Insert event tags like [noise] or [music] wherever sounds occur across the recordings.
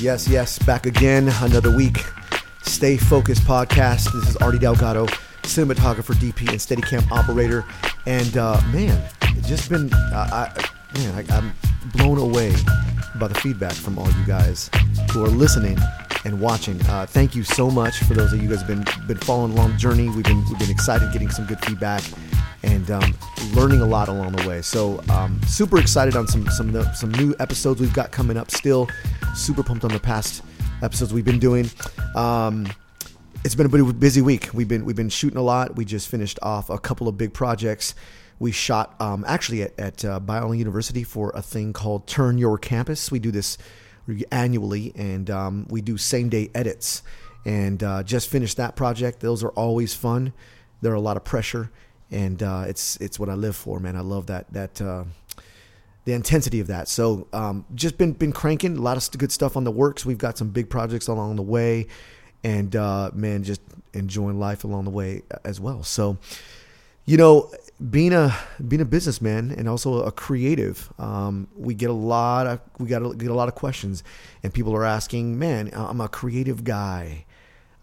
Yes, yes, back again, another week. Stay Focused podcast. This is Artie Delgado, cinematographer, DP, and Steadicam operator. And uh, man, it's just been, uh, I, man, I, I'm blown away by the feedback from all you guys who are listening and watching. Uh, thank you so much for those of you guys have been been following along the journey. We've been we've been excited getting some good feedback and um, learning a lot along the way. So um, super excited on some some some new episodes we've got coming up. Still super pumped on the past episodes we've been doing. Um, it's been a pretty busy week. We've been we've been shooting a lot. We just finished off a couple of big projects. We shot um, actually at, at uh, Biola University for a thing called Turn Your Campus. We do this annually, and um, we do same day edits. And uh, just finished that project. Those are always fun. They're a lot of pressure, and uh, it's it's what I live for, man. I love that that uh, the intensity of that. So um, just been been cranking a lot of good stuff on the works. We've got some big projects along the way, and uh, man, just enjoying life along the way as well. So you know, being a being a businessman and also a creative, um, we get a lot of we got get a lot of questions, and people are asking, "Man, I'm a creative guy.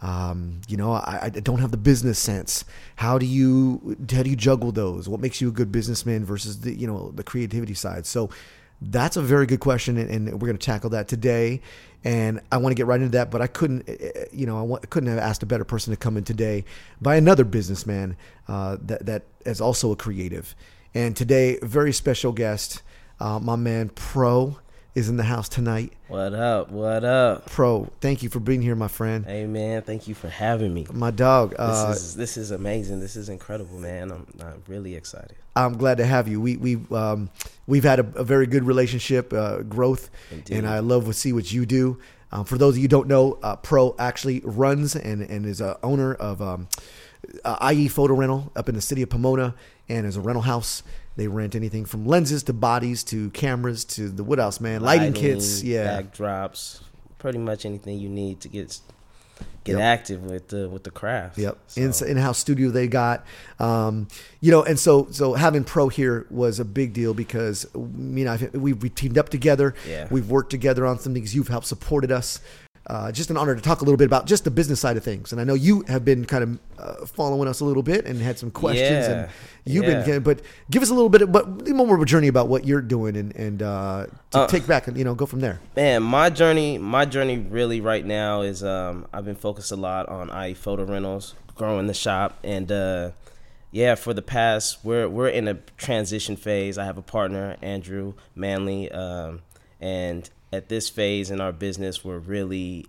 Um, you know, I, I, don't have the business sense. How do you how do you juggle those? What makes you a good businessman versus the you know the creativity side?" So that's a very good question, and, we're going to tackle that today. And I want to get right into that, but I couldn't, eh, eh, you know, I couldn't have asked a better person to come in today by another businessman uh, that that is also a creative. And today, very special guest, uh, my man Pro is in the house tonight. What up? What up? Pro, thank you for being here, my friend. Hey man, thank you for having me. My dog. Uh, this is this is amazing. This is incredible, man. I'm, I'm really excited. I'm glad to have you. We we um, we've had a, a, very good relationship, uh, growth, Indeed. and I love to see what you do. Um, for those of you who don't know, uh, Pro actually runs and and is a owner of um, uh, IE Photo Rental up in the city of Pomona, and is a rental house they rent anything from lenses to bodies to cameras to the else, man? Lighting, Lighting kits, yeah, backdrops, pretty much anything you need to get get yep. active with the with the craft. Yep. So. In house studio they got, um, you know, and so so having Pro here was a big deal because you know we we teamed up together. Yeah. We've worked together on some things. You've helped supported us uh, just an honor to talk a little bit about just the business side of things. And I know you have been kind of uh, following us a little bit and had some questions. Yeah. And you've yeah. been, but give us a little bit, of, but more of a journey about what you're doing and and uh, to uh, take back and you know go from there. Man, my journey, my journey really right now is um, I've been focused a lot on IE photo rentals, growing the shop, and uh, yeah, for the past we're we're in a transition phase. I have a partner, Andrew Manley, um, and at this phase in our business, we're really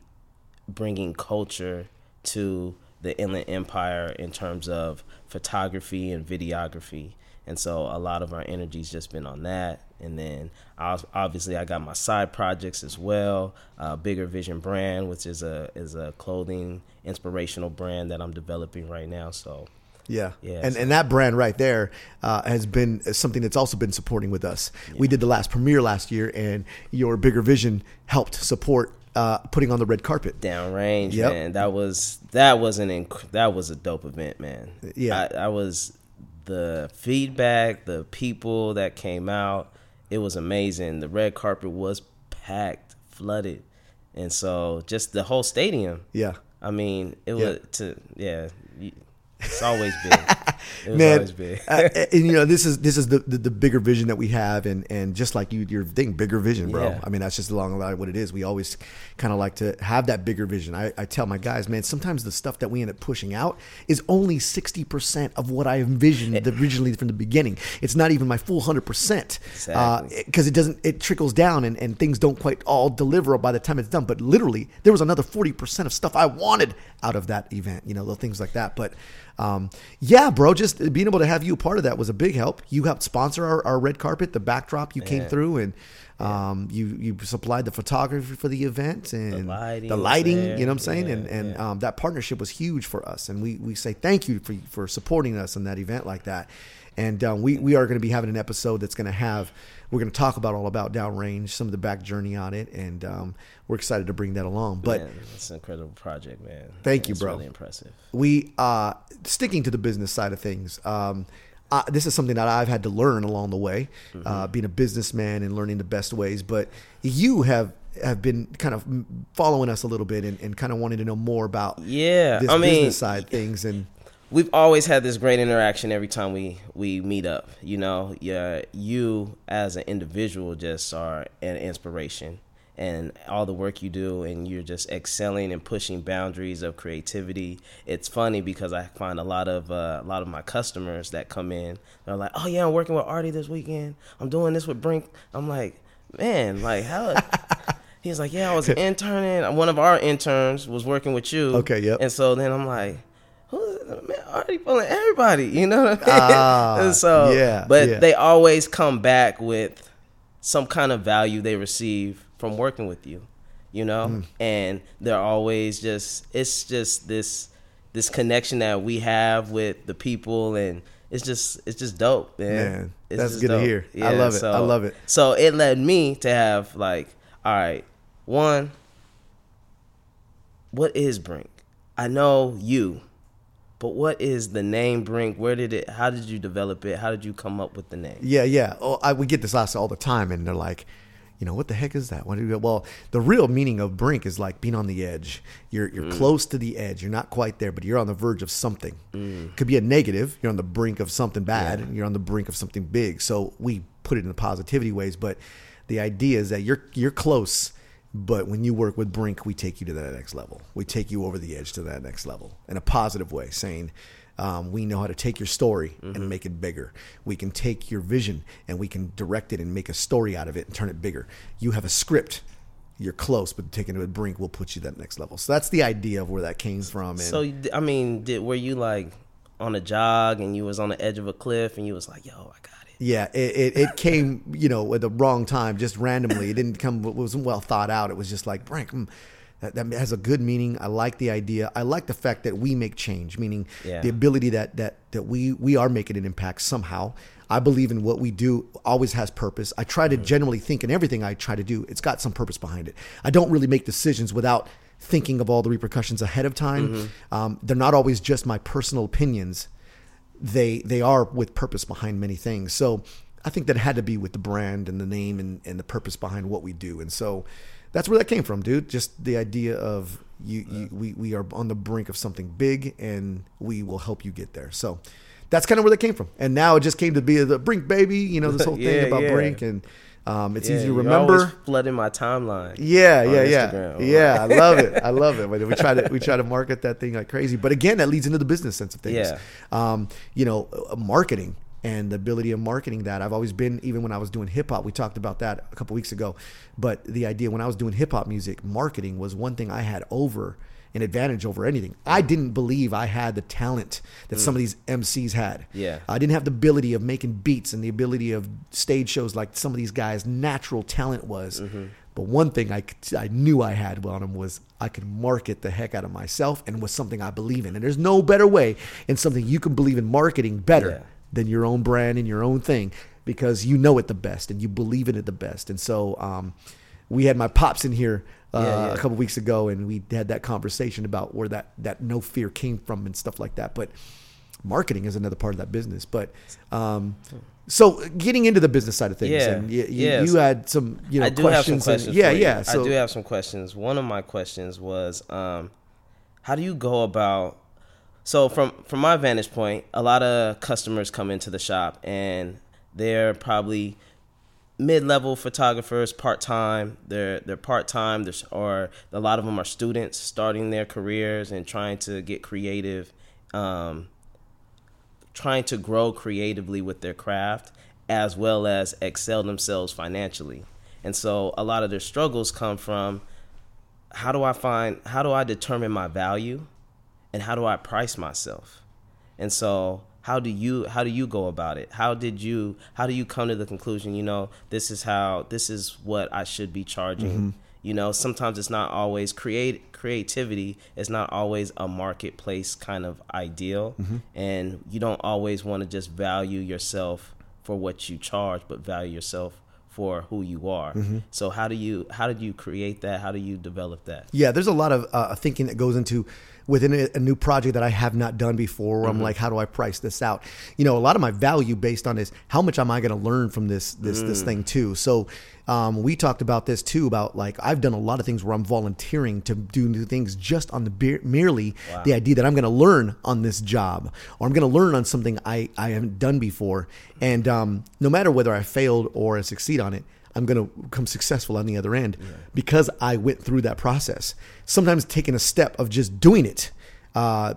bringing culture to the Inland Empire in terms of photography and videography. And so a lot of our energy's just been on that. And then obviously I got my side projects as well. Uh, Bigger Vision brand, which is a is a clothing inspirational brand that I'm developing right now. So yeah, yeah. And so. and that brand right there uh, has been something that's also been supporting with us. Yeah. We did the last premiere last year, and your bigger vision helped support uh, putting on the red carpet. Downrange, yep. man. That was that was an inc- that was a dope event, man. Yeah, I, I was the feedback, the people that came out. It was amazing. The red carpet was packed, flooded, and so just the whole stadium. Yeah. I mean, it yeah. was to yeah. It's always big. [laughs] Man, uh, and you know, this is this is the, the, the bigger vision that we have, and and just like you, your thing, bigger vision, bro. Yeah. I mean, that's just along the line of what it is. We always kind of like to have that bigger vision. I, I tell my guys, man, sometimes the stuff that we end up pushing out is only sixty percent of what I envisioned originally from the beginning. It's not even my full hundred percent because uh, it doesn't. It trickles down, and and things don't quite all deliver by the time it's done. But literally, there was another forty percent of stuff I wanted out of that event. You know, little things like that, but um, yeah, bro, just being able to have you a part of that was a big help. You helped sponsor our, our red carpet, the backdrop. You yeah. came through and um, you you supplied the photography for the event and the lighting. The lighting you know what I'm saying? Yeah, and and yeah. um, that partnership was huge for us. And we we say thank you for for supporting us in that event like that. And um, we we are going to be having an episode that's going to have we're going to talk about all about downrange, some of the back journey on it, and um, we're excited to bring that along. But man, it's an incredible project, man. Thank you, bro. Really impressive. We uh, sticking to the business side of things. Um, uh, this is something that I've had to learn along the way, mm-hmm. uh, being a businessman and learning the best ways. But you have have been kind of following us a little bit and, and kind of wanting to know more about yeah, this I mean, business side things and we've always had this great interaction every time we we meet up. You know, yeah, you as an individual just are an inspiration, and all the work you do, and you're just excelling and pushing boundaries of creativity. It's funny because I find a lot of uh, a lot of my customers that come in, they're like, "Oh yeah, I'm working with Artie this weekend. I'm doing this with Brink." I'm like, "Man, like how?" [laughs] He's like, "Yeah, I was [laughs] interning. One of our interns was working with you." Okay, yep. And so then I'm like who man already pulling everybody, you know what I mean? [laughs] And so yeah, but yeah. they always come back with some kind of value they receive from working with you, you know? Mm. And they're always just it's just this this connection that we have with the people and it's just it's just dope, man. Man, It's that's good to dope. hear. I love it. I love it. So it led me to have like, all right, one, what is Brink? I know you, but what is the name Brink? Where did it? How did you develop it? How did you come up with the name? Yeah, yeah. Oh, I, we get this asked all the time, and they're like, you know, what the heck is that? What do you go? Well, the real meaning of brink is like being on the edge. You're you're mm. close to the edge. You're not quite there, but you're on the verge of something. It Could be a negative. You're on the brink of something bad. and You're on the brink of something big. So we put it in the positivity ways, but the idea is that you're you're close. But when you work with Brink, we take you to that next level. We take you over the edge to that next level in a positive way, saying, um, we know how to take your story and make it bigger. We can take your vision and we can direct it and make a story out of it and turn it bigger. You have a script. You're close, but taking it with Brink will put you that next level. So that's the idea of where that came from. And So I mean, did were you like on a jog and you was on the edge of a cliff and you was like, "Yo, I got it." Yeah, it, it, it came, you know, at the wrong time, just randomly. It didn't come, it wasn't well thought out. It was just like, Brink, mm, that, that has a good meaning. I like the idea. I like the fact that we make change, meaning Yeah. the ability that, that, that we, we are making an impact somehow. I believe in what we do always has purpose. I try to generally think in everything I try to do, it's got some purpose behind it. I don't really make decisions without thinking of all the repercussions ahead of time. Um, they're not always just my personal opinions they they are with purpose behind many things. So I think that had to be with the brand and the name and, and the purpose behind what we do. And so that's where that came from, dude. Just the idea of you, you we, we are on the brink of something big and we will help you get there. So that's kind of where that came from. And now it just came to be the brink baby, you know, this [laughs] whole thing about yeah. brink and um, it's Yeah, easy to you're always remember. flooding my timeline. Yeah, yeah, yeah, Instagram. yeah. I love it. I love it. But we try to we try to market that thing like crazy. But again, that leads into the business sense of things. Yeah. Um, you know, uh, marketing and the ability of marketing that. I've always been even when I was doing hip hop. We talked about that a couple weeks ago. But the idea when I was doing hip hop music, marketing was one thing I had over an advantage over anything. I didn't believe I had the talent that some of these MCs had. Yeah. I didn't have the ability of making beats and the ability of stage shows like some of these guys' natural talent was. But one thing I, I knew I had on them was I could market the heck out of myself and was something I believe in. And there's no better way in something you can believe in marketing better Yeah. than your own brand and your own thing because you know it the best and you believe in it the best. And so um, we had my pops in here uh, Yeah, yeah. a couple weeks ago and we had that conversation about where that, that no fear came from and stuff like that. But marketing is another part of that business. But um, so getting into the business side of things, Yeah, and you, you, yes. you had some you know I do have some questions. questions. and, yeah, you. yeah. So I do have some questions. One of my questions was, um, how do you go about? So from from my vantage point, a lot of customers come into the shop and they're probably mid-level photographers, part-time. They're they're part-time. There's or a lot of them are students starting their careers and trying to get creative. Um, trying to grow creatively with their craft as well as excel themselves financially. And so a lot of their struggles come from how do I find how do I determine my value and how do I price myself? And so how do you how do you go about it? How did you how do you come to the conclusion, you know, this is how this is what I should be charging? Mm-hmm. You know, sometimes it's not always create creativity is not always a marketplace kind of ideal mm-hmm. and you don't always want to just value yourself for what you charge but value yourself for who you are. Mm-hmm. So how do you how did you create that? How do you develop that? Yeah, there's a lot of uh, thinking that goes into within a, a new project that I have not done before. Where I'm like, how do I price this out? You know, a lot of my value based on is how much am I going to learn from this this this thing too. So um, we talked about this too about like I've done a lot of things where I'm volunteering to do new things just on the be- merely the idea that I'm going to learn on this job or I'm going to learn on something I I haven't done before. And um, no matter whether I failed or I succeed on it. I'm going to become successful on the other end because I went through that process. Sometimes taking a step of just doing it. Uh,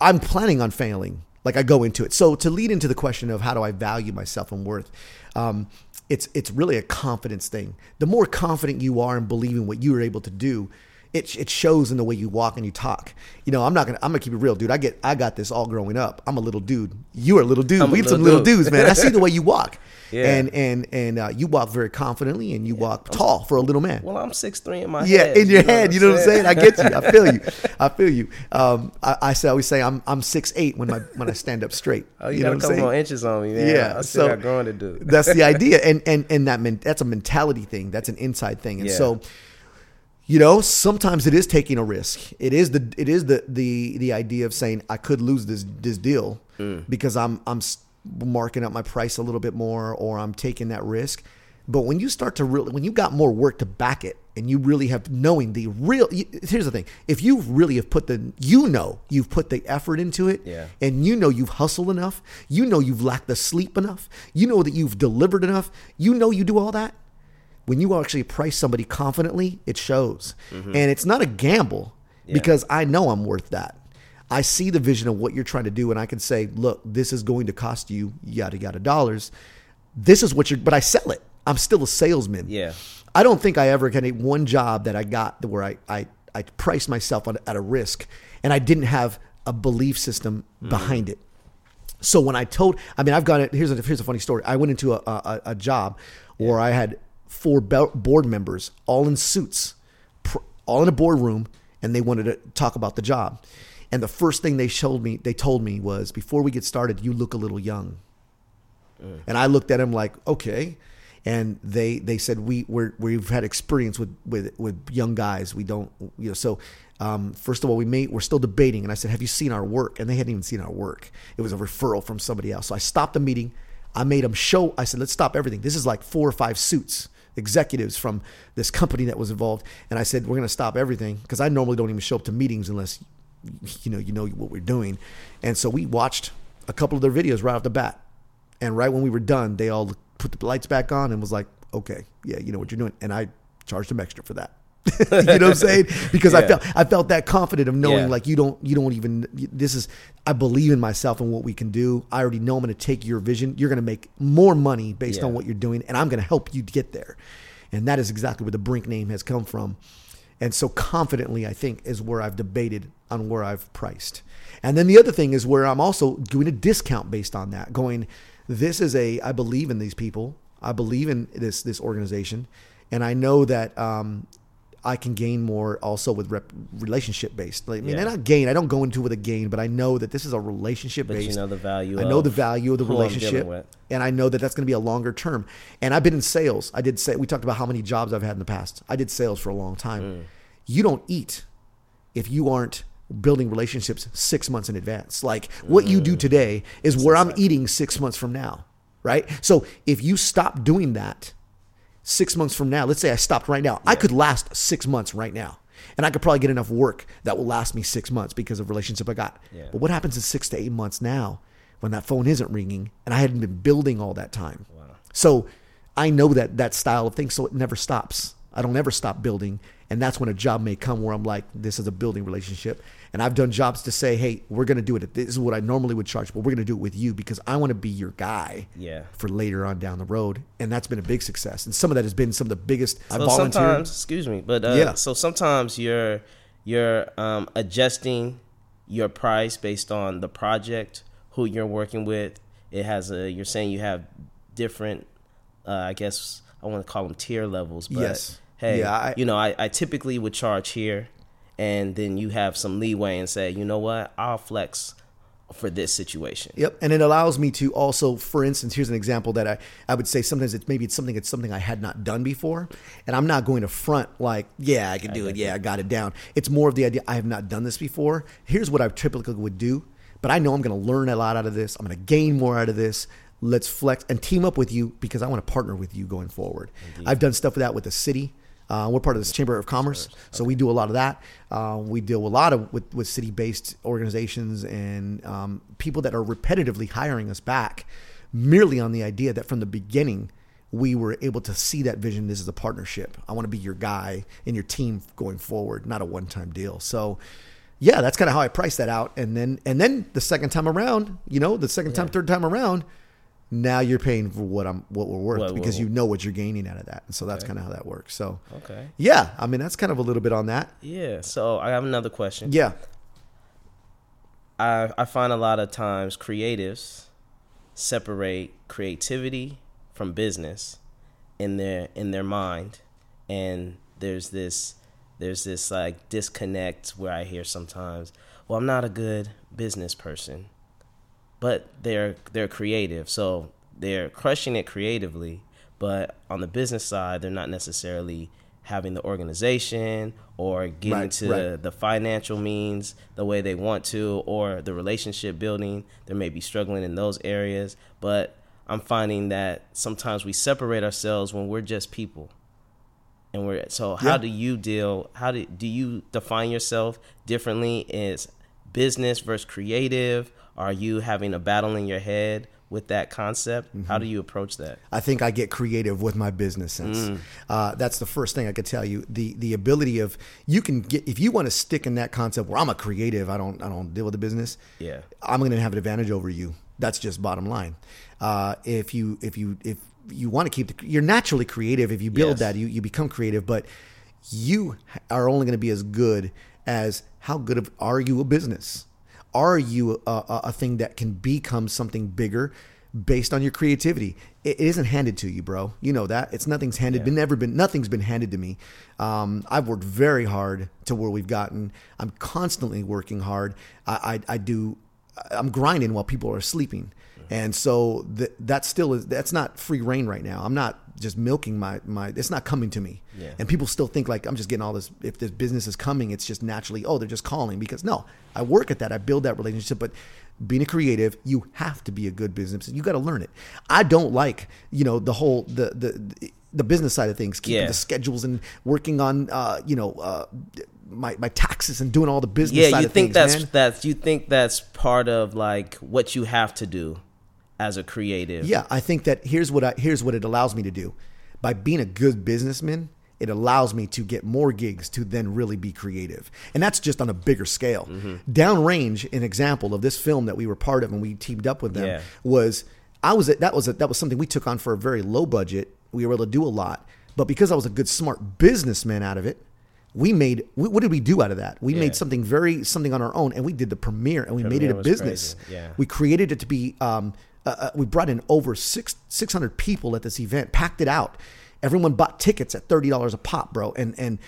I'm planning on failing. Like I go into it. So to lead into the question of how do I value myself and worth, um, it's it's really a confidence thing. The more confident you are in believing what you are able to do, it, it shows in the way you walk and you talk. You know, I'm not gonna I'm gonna keep it real, dude. I get I got this all growing up. I'm a little dude. You are a little dude. I'm we some little little dude. dudes, man. I see the [laughs] way you walk. Yeah. And and and uh, you walk very confidently and you walk tall for a little man. Well, I'm six three in my Yeah, head. in your you know head. You know what I'm saying? I get you. I feel you. [laughs] I feel you. Um, I, I say I always say I'm I'm six eight when my when I stand up straight. Oh, you, know got a couple more inches on me, man. Yeah, I still so- got growing to do. That's the [laughs] idea, and and and that men, that's a mentality thing. That's an inside thing, and Yeah. so. You know, sometimes it is taking a risk. It is the it is the the the idea of saying I could lose this this deal Mm. because I'm I'm marking up my price a little bit more or I'm taking that risk. But when you start to really when you got more work to back it and you really have knowing the real here's the thing. If you really have put the you know you've put the effort into it Yeah. and you know you've hustled enough, you know you've lacked the sleep enough, you know that you've delivered enough, you know you do all that. When you actually price somebody confidently, it shows. Mm-hmm. And it's not a gamble Yeah. because I know I'm worth that. I see the vision of what you're trying to do, and I can say, look, this is going to cost you yada yada dollars. This is what you're, but I sell it. I'm still a salesman. Yeah. I don't think I ever had a one job that I got where I I, I priced myself on, at a risk, and I didn't have a belief system mm-hmm. behind it. So when I told, I mean, I've got it. Here's a here's a funny story. I went into a a, a job where I had four board members, all in suits, all in a boardroom, and they wanted to talk about the job. And the first thing they showed me, they told me was, before we get started, you look a little young. And I looked at him like, okay. And they they said we we're, we've had experience with, with with young guys. We don't you know so. Um, first of all, we made we're still debating, and I said, "Have you seen our work?" And they hadn't even seen our work. It was a referral from somebody else. So I stopped the meeting. I made them show. I said, "Let's stop everything." This is like four or five suits, executives from this company that was involved, and I said, "We're going to stop everything because I normally don't even show up to meetings unless you know you know what we're doing." And so we watched a couple of their videos right off the bat. And right when we were done, they all put the lights back on and was like, okay, yeah, you know what you're doing. And I charged them extra for that. [laughs] you know what I'm saying? Because I felt I felt that confident of knowing Yeah. like you don't you don't even this is I believe in myself and what we can do. I already know I'm going to take your vision. You're going to make more money based Yeah. on what you're doing, and I'm going to help you get there. And that is exactly where the Brink name has come from. And so confidently, I think, is where I've debated on where I've priced. And then the other thing is where I'm also doing a discount based on that, going, this is a, I believe in these people. I believe in this, this organization. And I know that, um, I can gain more also with rep, relationship based. Like, I mean, Yeah. not gain. I don't go into it with a gain, but I know that this is a relationship But based. you know the value. I know the value of the who I'm dealing relationship, and I know that that's going to be a longer term. And I've been in sales. I did say we talked about how many jobs I've had in the past. I did sales for a long time. Mm. You don't eat if you aren't building relationships six months in advance. Like what you Mm. do today is where I'm eating six months from now, right? So if you stop doing that six months from now, let's say I stopped right now, I could last six months right now. And I could probably get enough work that will last me six months because of relationship I got. Yeah. But what happens in six to eight months now when that phone isn't ringing and I hadn't been building all that time? So I know that that style of thing, so it never stops. I don't ever stop building. And that's when a job may come where I'm like, this is a building relationship. And I've done jobs to say, hey, we're going to do it. This is what I normally would charge, but we're going to do it with you because I want to be your guy Yeah. for later on down the road. And that's been a big success. And some of that has been some of the biggest. I So volunteered. sometimes, excuse me, but uh, Yeah. So sometimes you're you're um, adjusting your price based on the project, who you're working with. It has a. You're saying you have different. Uh, I guess I want to call them tier levels. But Yes. Hey, Yeah, I- you know, I, I typically would charge here, and then you have some leeway and say, you know what, I'll flex for this situation. Yep, and it allows me to also, for instance, here's an example that I, I would say sometimes it's maybe it's something it's something I had not done before, and I'm not going to front like, yeah, I can do it, yeah, I got it down. It's more of the idea I have not done this before. Here's what I typically would do, but I know I'm going to learn a lot out of this. I'm going to gain more out of this. Let's flex and team up with you because I want to partner with you going forward. I've done stuff with that with the city. Uh, we're part of this Chamber of Commerce, so we do a lot of that. Uh, we deal a lot of with, with city-based organizations and um, people that are repetitively hiring us back, merely on the idea that from the beginning we were able to see that vision. This is a partnership. I want to be your guy and your team going forward, not a one-time deal. So, yeah, that's kind of how I price that out. And then and then the second time around, you know, the second time, third time around, now you're paying for what I'm what we're worth What- because what- you know what you're gaining out of that. And so that's kind of how that works. So Okay. yeah, I mean that's kind of a little bit on that. Yeah. So I have another question. Yeah. I I find a lot of times creatives separate creativity from business in their in their mind and there's this there's this like disconnect where I hear sometimes, well I'm not a good business person. But they're they're creative. So they're crushing it creatively, but on the business side they're not necessarily having the organization or getting Right, to right. the financial means the way they want to or the relationship building they may be struggling in those areas but i'm finding that sometimes we separate ourselves when we're just people and we're so how Yeah. do you deal how do, do you define yourself differently as business versus creative are you having a battle in your head with that concept how do you approach that I think I get creative with my business sense. Mm. Uh, that's the first thing I could tell you. The the ability of you can get if you want to stick in that concept where I'm a creative, I don't I don't deal with the business. Yeah. I'm going to have an advantage over you. That's just bottom line. Uh, if you if you if you want to keep the, you're naturally creative. If you build Yes. that, you you become creative. But you are only going to be as good as how good of are you a business? Are you a, a, a thing that can become something bigger based on your creativity? It, it isn't handed to you, bro. You know that it's nothing's handed. Yeah. Been never been. Nothing's been handed to me. Um, I've worked very hard to where we've gotten. I'm constantly working hard. I, I, I do. I'm grinding while people are sleeping. And so th- that still is that's not free reign right now. I'm not just milking my my. It's not coming to me. Yeah. And people still think like I'm just getting all this. If this business is coming, it's just naturally. Oh, they're just calling because no, I work at that. I build that relationship. But being a creative, you have to be a good business. You got to learn it. I don't like you know the whole the the the business side of things, keeping Yeah. the schedules and working on uh, you know uh, my my taxes and doing all the business. yeah side you think things, that's man. that's you think that's part of like what you have to do as a creative Yeah, I think that here's what I here's what it allows me to do. By being a good businessman, it allows me to get more gigs to then really be creative. And that's just on a bigger scale. Downrange, an example of this film that we were part of and we teamed up with them Yeah. was I was that was a, that was something we took on for a very low budget. We were able to do a lot, but because I was a good smart businessman out of it, we made we, what did we do out of that? We Yeah. made something very something on our own, and we did the premiere, and we made it a business. Yeah. We created it to be. Um, uh, uh, we brought in over six six hundred people at this event, packed it out. Everyone bought tickets at thirty dollars a pop, bro, and and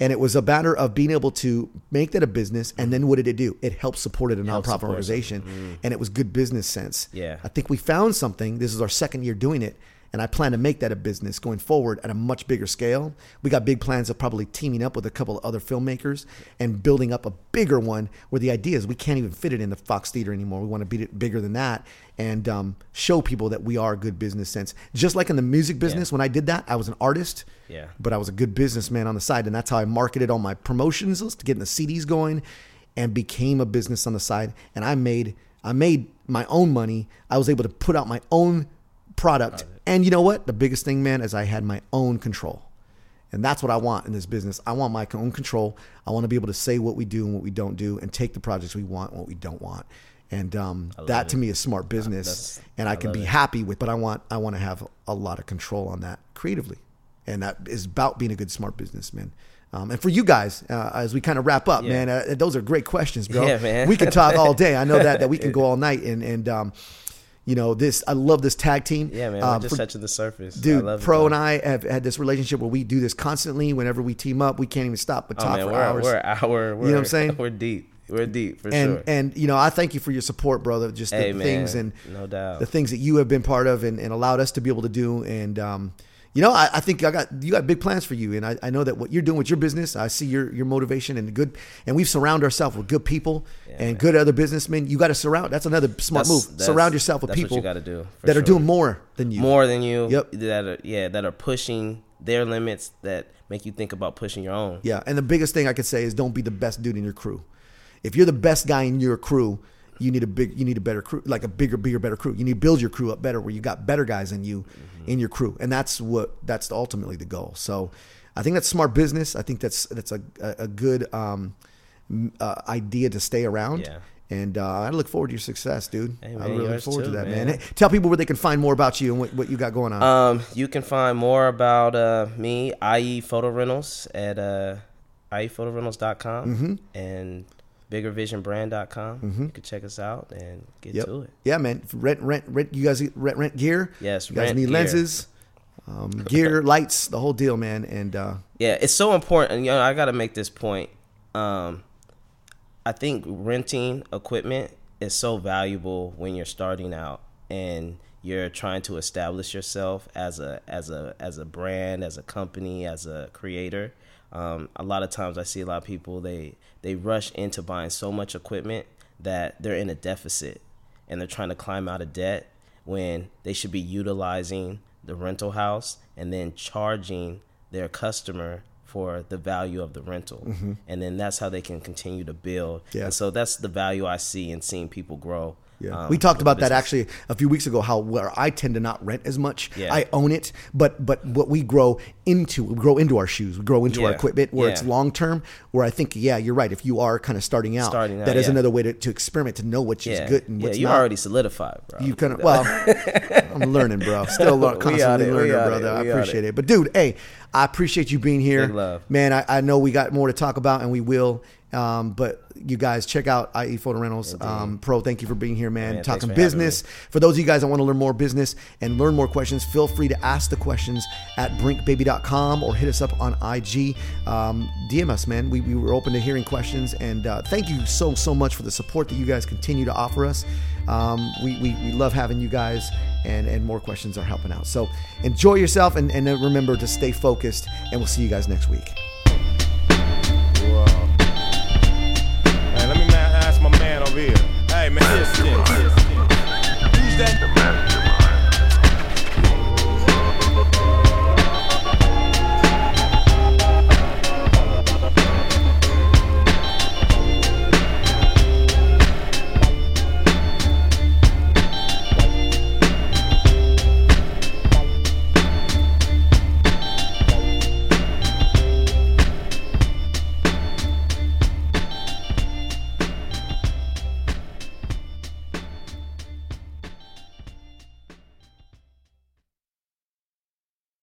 and it was a matter of being able to make that a business. And then what did it do? It helped supported a Helped nonprofit support organization, and it was good business sense. Yeah. I think we found something. This is our second year doing it, and I plan to make that a business going forward at a much bigger scale. We got big plans of probably teaming up with a couple of other filmmakers and building up a bigger one. Where the idea is we can't even fit it in the Fox Theater anymore. We want to beat it bigger than that and um, show people that we are a good business sense. Just like in the music business, when I did that, I was an artist. Yeah. But I was a good businessman on the side, and that's how I marketed all my promotions list, getting the CDs going, and became a business on the side. And I made I made my own money. I was able to put out my own product. And you know what? The biggest thing, man, is I had my own control. And that's what I want in this business. I want my own control. I want to be able to say what we do and what we don't do, and take the projects we want and what we don't want. And um, that to me is smart business, That's- and I, I can be it. happy with. But I want I want to have a lot of control on that creatively, and that is about being a good smart businessman. Um, and for you guys, uh, as we kind of wrap up, Yeah. man, uh, those are great questions, bro. Yeah, man. We could talk all day. I know that that we can [laughs] go all night, and and um, you know this. I love this tag team. yeah man Um, we're just for- touching the surface I Dude, love it, Pro though. and I have had this relationship where we do this constantly. Whenever we team up, we can't even stop but oh talk man for we're, hours. we're hour we're, know what I'm saying? we're deep We're deep for and sure. and and you know I thank you for your support, brother. Just the Hey, man, things and no doubt. the things that you have been part of and, and allowed us to be able to do. And um, you know, I, I think I got you got big plans for you, and I, I know that what you're doing with your business, I see your your motivation and good. And we've surrounded ourselves with good people and good other businessmen. You got to surround. That's another smart That's- move. that's- Surround yourself with that's what people you gotta do, that are doing more than you. more than you. Yep. That are yeah that are pushing their limits that make you think about pushing your own. Yeah, and the biggest thing I could say is don't be the best dude in your crew. If you're the best guy in your crew, you need a big, you need a better crew, like a bigger, bigger, better crew. You need to build your crew up better, where you got better guys than you in your crew, and that's what that's ultimately the goal. So, I think that's smart business. I think that's that's a a, good um, uh, idea to stay around. Yeah. And uh, I look forward to your success, dude. Hey, I really look forward to that, man. man. Hey, tell people where they can find more about you and what, what you got going on. Um, you can find more about uh, me, IE Photo Rentals, at uh, iephotorentals.com Mm-hmm. and biggervisionbrand.com. You can check us out and get Yep. to it. Yeah, man. Rent, rent, rent. You guys rent, rent gear. Yes, You guys need gear. lenses, um, [laughs] gear, lights, the whole deal, man. And uh, Yeah, it's so important. And, You know, I got to make this point. Um, I think renting equipment is so valuable when you're starting out and you're trying to establish yourself as a as a as a brand, as a company, as a creator. Um, a lot of times, I see a lot of people they they rush into buying so much equipment that they're in a deficit and they're trying to climb out of debt when they should be utilizing the rental house and then charging their customer for the value of the rental. And then that's how they can continue to build. Mm-hmm. Yeah. And so that's the value I see in seeing people grow. Yeah, um, we talked about that actually a few weeks ago. How where I tend to not rent as much. Yeah. I own it, but but what we grow into, we grow into our shoes, we grow into our equipment where it's long term. Where I think, yeah, you're right. If you are kind of starting out, Starting out, that is yeah. another way to, to experiment to know what's Yeah, good and yeah, what's you're not. already solidified, bro. You kind of well, [laughs] I'm learning, bro. Still constantly on it, we learning, brother. I appreciate it. it. But dude, hey, I appreciate you being here, man. I, I know we got more to talk about, and we will. Um, but you guys check out IE Photo Rentals um, Pro. Thank you for being here, man. Thanks Talking for business. For those of you guys that want to learn more business and learn more questions, feel free to ask the questions at brinkbaby.com or hit us up on IG. Um, DM us, man. We, we were open to hearing questions. And uh, thank you so, so much for the support that you guys continue to offer us. Um, we, we, we love having you guys, and, and more questions are helping out. So enjoy yourself and, and remember to stay focused. And we'll see you guys next week. Hey, man. Who's that